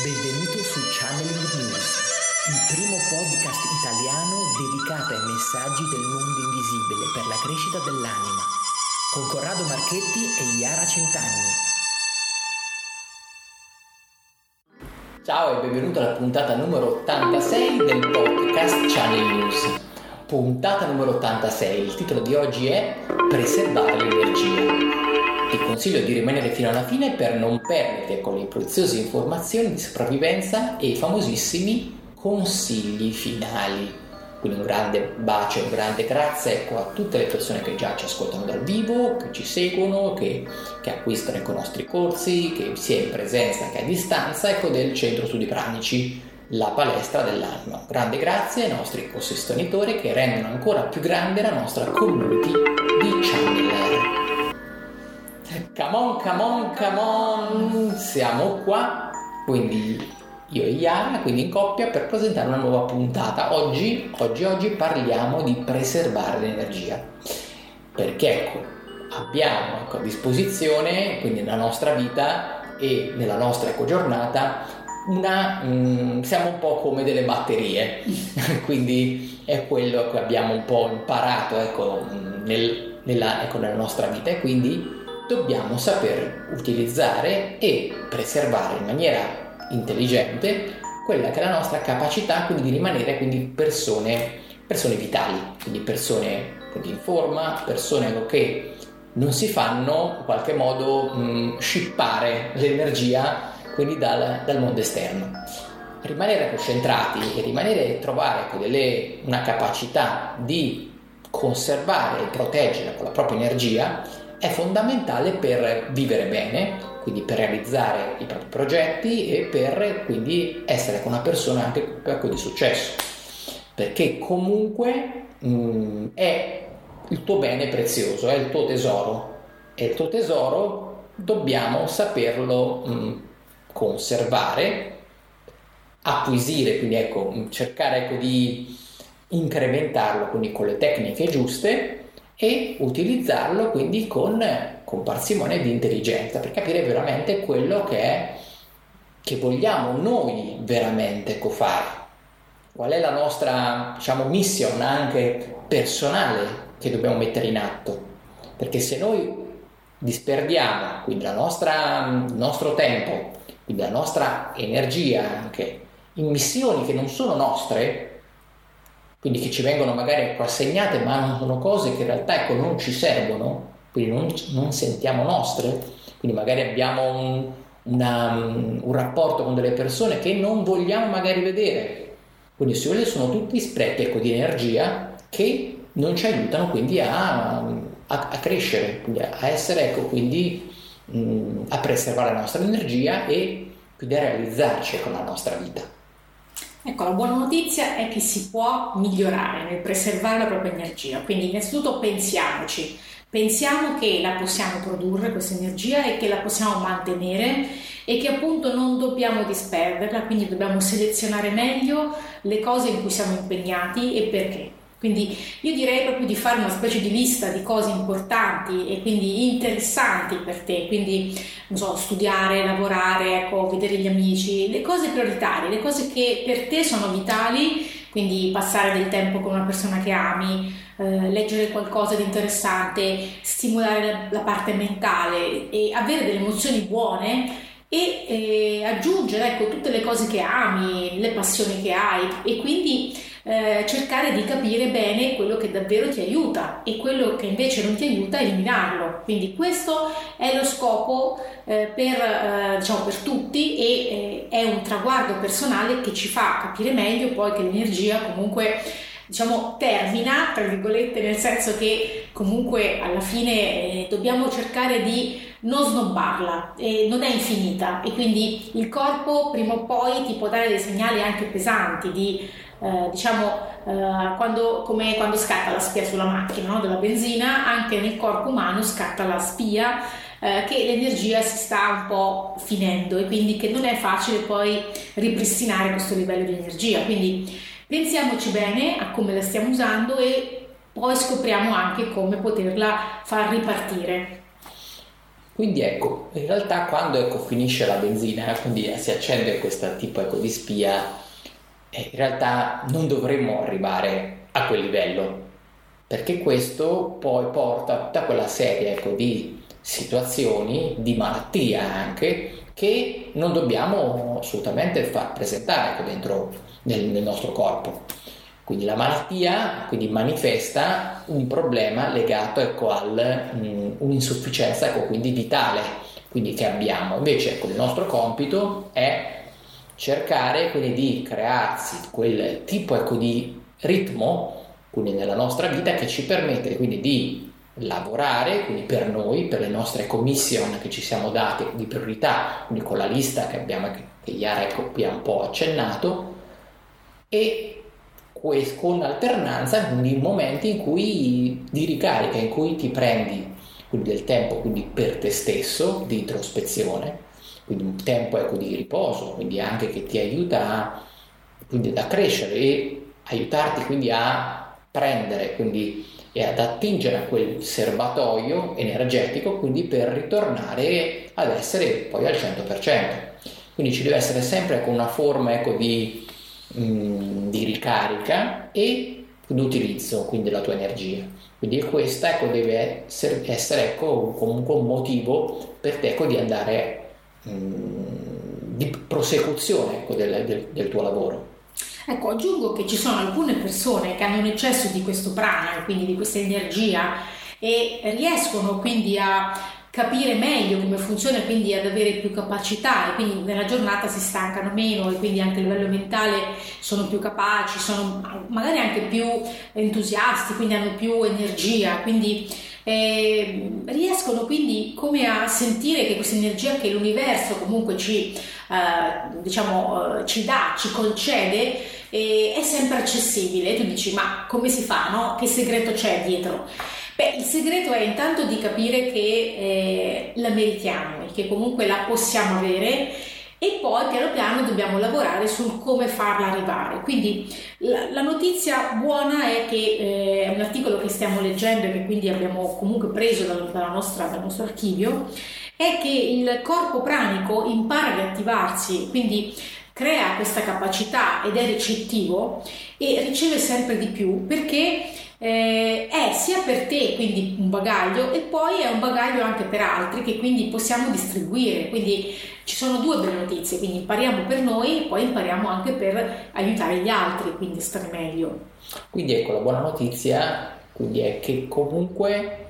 Benvenuto su Channeling News, il primo podcast italiano dedicato ai messaggi del mondo invisibile per la crescita dell'anima, con Corrado Marchetti e Iara Centanni. Ciao e benvenuto alla puntata numero 86 del podcast Channel News. Puntata numero 86, il titolo di oggi è Preservare l'energia. Ti consiglio di rimanere fino alla fine per non perdere con le preziose informazioni di sopravvivenza e i famosissimi consigli finali. Quindi un grande bacio un grande grazie ecco, a tutte le persone che già ci ascoltano dal vivo, che ci seguono, che, che acquistano ecco, i nostri corsi, che sia in presenza che a distanza ecco, del Centro Studi Pranici, la palestra dell'anima. Grande grazie ai nostri co-sostenitori che rendono ancora più grande la nostra community di channeler. Come on, come on, come on, siamo qua, quindi io e Iara, quindi in coppia, per presentare una nuova puntata. Oggi, oggi, oggi parliamo di preservare l'energia, perché ecco, abbiamo ecco, a disposizione, quindi nella nostra vita e nella nostra ecco, giornata, una, mm, siamo un po' come delle batterie, quindi è quello che abbiamo un po' imparato ecco, nel, nella, ecco, nella nostra vita. E quindi dobbiamo saper utilizzare e preservare in maniera intelligente quella che è la nostra capacità quindi di rimanere quindi persone, persone vitali, quindi persone in forma, persone che non si fanno in qualche modo mh, scippare l'energia quindi dal, dal mondo esterno. Rimanere concentrati e rimanere trovare ecco, delle, una capacità di conservare e proteggere con la propria energia è fondamentale per vivere bene, quindi per realizzare i propri progetti e per quindi essere una persona anche di successo, perché comunque mh, mm, è il tuo bene prezioso, è il tuo tesoro. E il tuo tesoro dobbiamo saperlo mh, mm, conservare, acquisire, quindi ecco, cercare ecco, di incrementarlo quindi con le tecniche giuste e utilizzarlo quindi con, con parsimonia di intelligenza per capire veramente quello che è che vogliamo noi veramente fare. Qual è la nostra, diciamo, mission anche personale che dobbiamo mettere in atto? Perché se noi disperdiamo quindi nostra, il nostro tempo, quindi la nostra energia anche in missioni che non sono nostre, quindi che ci vengono magari assegnate ma non sono cose che in realtà ecco, non ci servono, quindi non, non sentiamo nostre, quindi magari abbiamo un, una, un rapporto con delle persone che non vogliamo magari vedere, quindi se quelli sono tutti sprechi ecco, di energia che non ci aiutano quindi a, a, a crescere, a essere ecco, quindi mh, a preservare la nostra energia e quindi a realizzarci con la nostra vita. Ecco, la buona notizia è che si può migliorare nel preservare la propria energia, quindi innanzitutto pensiamoci, pensiamo che la possiamo produrre questa energia e che la possiamo mantenere e che appunto non dobbiamo disperderla, quindi dobbiamo selezionare meglio le cose in cui siamo impegnati e perché. Quindi io direi proprio di fare una specie di lista di cose importanti e quindi interessanti per te, quindi non so, studiare, lavorare, ecco, vedere gli amici, le cose prioritarie, le cose che per te sono vitali, quindi passare del tempo con una persona che ami, eh, leggere qualcosa di interessante, stimolare la, parte mentale e avere delle emozioni buone e eh, aggiungere ecco, tutte le cose che ami, le passioni che hai. E quindi eh, cercare di capire bene quello che davvero ti aiuta e quello che invece non ti aiuta eliminarlo. Quindi questo è lo scopo eh, per, eh, diciamo, per tutti e eh, è un traguardo personale che ci fa capire meglio poi che l'energia comunque diciamo termina, tra virgolette, nel senso che comunque alla fine eh, dobbiamo cercare di non snobbarla, eh, non è infinita e quindi il corpo prima o poi ti può dare dei segnali anche pesanti di eh, diciamo eh, quando, come quando scatta la spia sulla macchina no? della benzina, anche nel corpo umano scatta la spia eh, che l'energia si sta un po' finendo e quindi che non è facile poi ripristinare questo livello di energia. Quindi pensiamoci bene a come la stiamo usando e poi scopriamo anche come poterla far ripartire. Quindi ecco, in realtà quando ecco, finisce la benzina, quindi si accende questo tipo ecco, di spia, eh, in realtà non dovremmo arrivare a quel livello, perché questo poi porta a tutta quella serie ecco, di situazioni, di malattia anche, che non dobbiamo assolutamente far presentare ecco, dentro nel, nel nostro corpo. Quindi la malattia quindi manifesta un problema legato ecco, a um, un'insufficienza ecco, quindi vitale quindi, che abbiamo. Invece ecco, il nostro compito è cercare quindi, di crearsi quel tipo ecco, di ritmo quindi, nella nostra vita che ci permette quindi di lavorare quindi per noi, per le nostre commission che ci siamo date di priorità, quindi con la lista che abbiamo che Iara ecco, qui ha un po' accennato e con alternanza quindi momenti in cui di ricarica, in cui ti prendi quindi del tempo quindi per te stesso, di introspezione, quindi un tempo ecco, di riposo, quindi anche che ti aiuta quindi, a crescere e aiutarti quindi a prendere quindi, e ad attingere a quel serbatoio energetico quindi per ritornare ad essere poi al 100%. Quindi ci deve essere sempre ecco, una forma ecco, di di ricarica e d'utilizzo quindi della tua energia. Quindi questa ecco, deve essere, essere ecco, comunque un motivo per te ecco, di andare mh, di prosecuzione ecco, del, del, del tuo lavoro. Ecco, aggiungo che ci sono alcune persone che hanno un eccesso di questo prana, quindi di questa energia, e riescono quindi a capire meglio come funziona e quindi ad avere più capacità e quindi nella giornata si stancano meno e quindi anche a livello mentale sono più capaci, sono magari anche più entusiasti, quindi hanno più energia, quindi eh, riescono quindi come a sentire che questa energia che l'universo comunque ci, eh, diciamo, eh, ci dà, ci concede, eh, è sempre accessibile. E tu dici ma come si fa, no? Che segreto c'è dietro? Beh, il segreto è intanto di capire che eh, la meritiamo e che comunque la possiamo avere e poi piano piano dobbiamo lavorare sul come farla arrivare. Quindi la, la notizia buona è che eh, è un articolo che stiamo leggendo e che quindi abbiamo comunque preso dalla, dalla nostra, dal nostro archivio, è che il corpo pranico impara ad attivarsi, quindi crea questa capacità ed è ricettivo e riceve sempre di più perché eh, è sia per te quindi un bagaglio e poi è un bagaglio anche per altri che quindi possiamo distribuire. Quindi ci sono due belle notizie, quindi impariamo per noi e poi impariamo anche per aiutare gli altri, quindi stare meglio. Quindi ecco la buona notizia è che comunque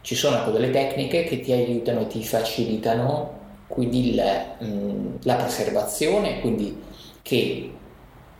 ci sono ecco, delle tecniche che ti aiutano e ti facilitano quindi il, mh, mm, la preservazione, quindi che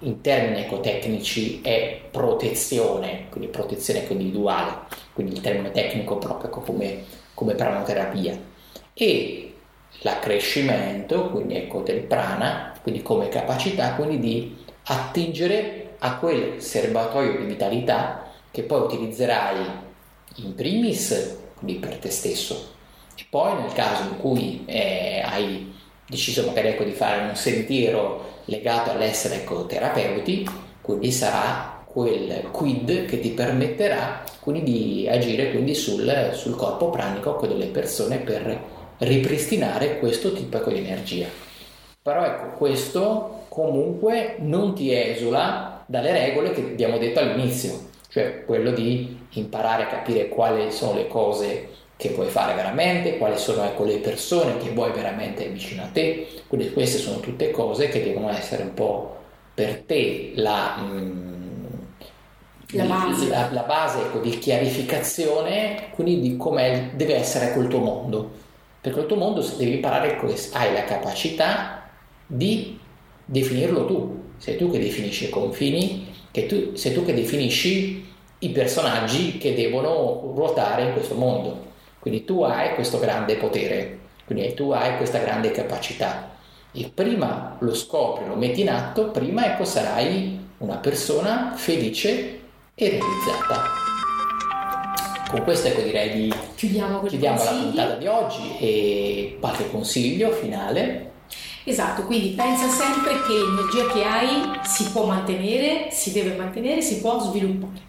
in termini ecotecnici è protezione, quindi protezione individuale, quindi il termine tecnico proprio come, come pranoterapia, e l'accrescimento, quindi ecco, del prana, quindi come capacità quindi di attingere a quel serbatoio di vitalità che poi utilizzerai in primis quindi per te stesso. E poi nel caso in cui eh, hai deciso magari ecco, di fare un sentiero legato all'essere ecoterapeuti, quindi sarà quel quid che ti permetterà di agire quindi sul, sul corpo pranico delle persone per ripristinare questo tipo di energia. Però ecco, questo comunque non ti esula dalle regole che abbiamo detto all'inizio, cioè quello di imparare a capire quali sono le cose che vuoi fare veramente, quali sono ecco, le persone che vuoi veramente vicino a te. Quindi queste sono tutte cose che devono essere un po' per te la, mm, la base, la, la base ecco, di chiarificazione, quindi di come deve essere quel tuo mondo. Perché il tuo mondo devi imparare che hai la capacità di definirlo tu. Sei tu che definisci i confini, che tu, sei tu che definisci i personaggi che devono ruotare in questo mondo. Quindi tu hai questo grande potere, quindi tu hai questa grande capacità. E prima lo scopri, lo metti in atto, prima ecco sarai una persona felice e realizzata. Con questo ecco direi di chiudiamo, chiudiamo la puntata di oggi e qualche consiglio finale. Esatto, quindi pensa sempre che l'energia che hai si può mantenere, si deve mantenere, si può sviluppare.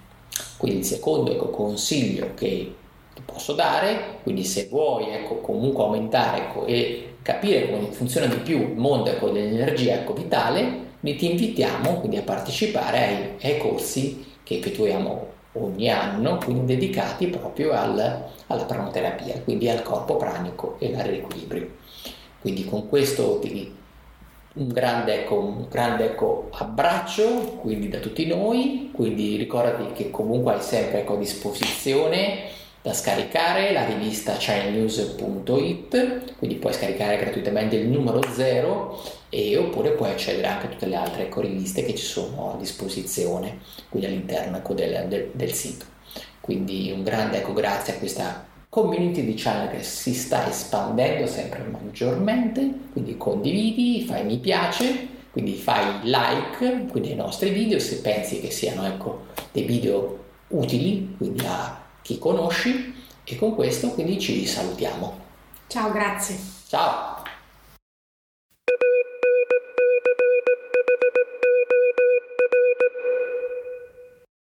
Quindi il secondo ecco, consiglio che ti posso dare, quindi se vuoi ecco, comunque aumentare ecco, e capire come funziona di più il mondo ecco, dell'energia ecco, vitale, ti invitiamo quindi a partecipare ai, ai corsi che effettuiamo ogni anno, quindi dedicati proprio al, alla pranoterapia, quindi al corpo pranico e al riequilibrio. Quindi con questo ti un grande, ecco, un grande ecco, abbraccio quindi da tutti noi, quindi ricordati che comunque hai sempre ecco, a disposizione da scaricare la rivista channelnews.it, quindi puoi scaricare gratuitamente il numero 0 e oppure puoi accedere anche a tutte le altre ecco, riviste che ci sono a disposizione, quindi all'interno ecco, del, del, del, sito. Quindi un grande ecco, grazie a questa community di channel che si sta espandendo sempre maggiormente, quindi condividi, fai mi piace, quindi fai like quindi ai nostri video se pensi che siano ecco, dei video utili, quindi a chi conosci e con questo quindi ci salutiamo. Ciao, grazie. Ciao.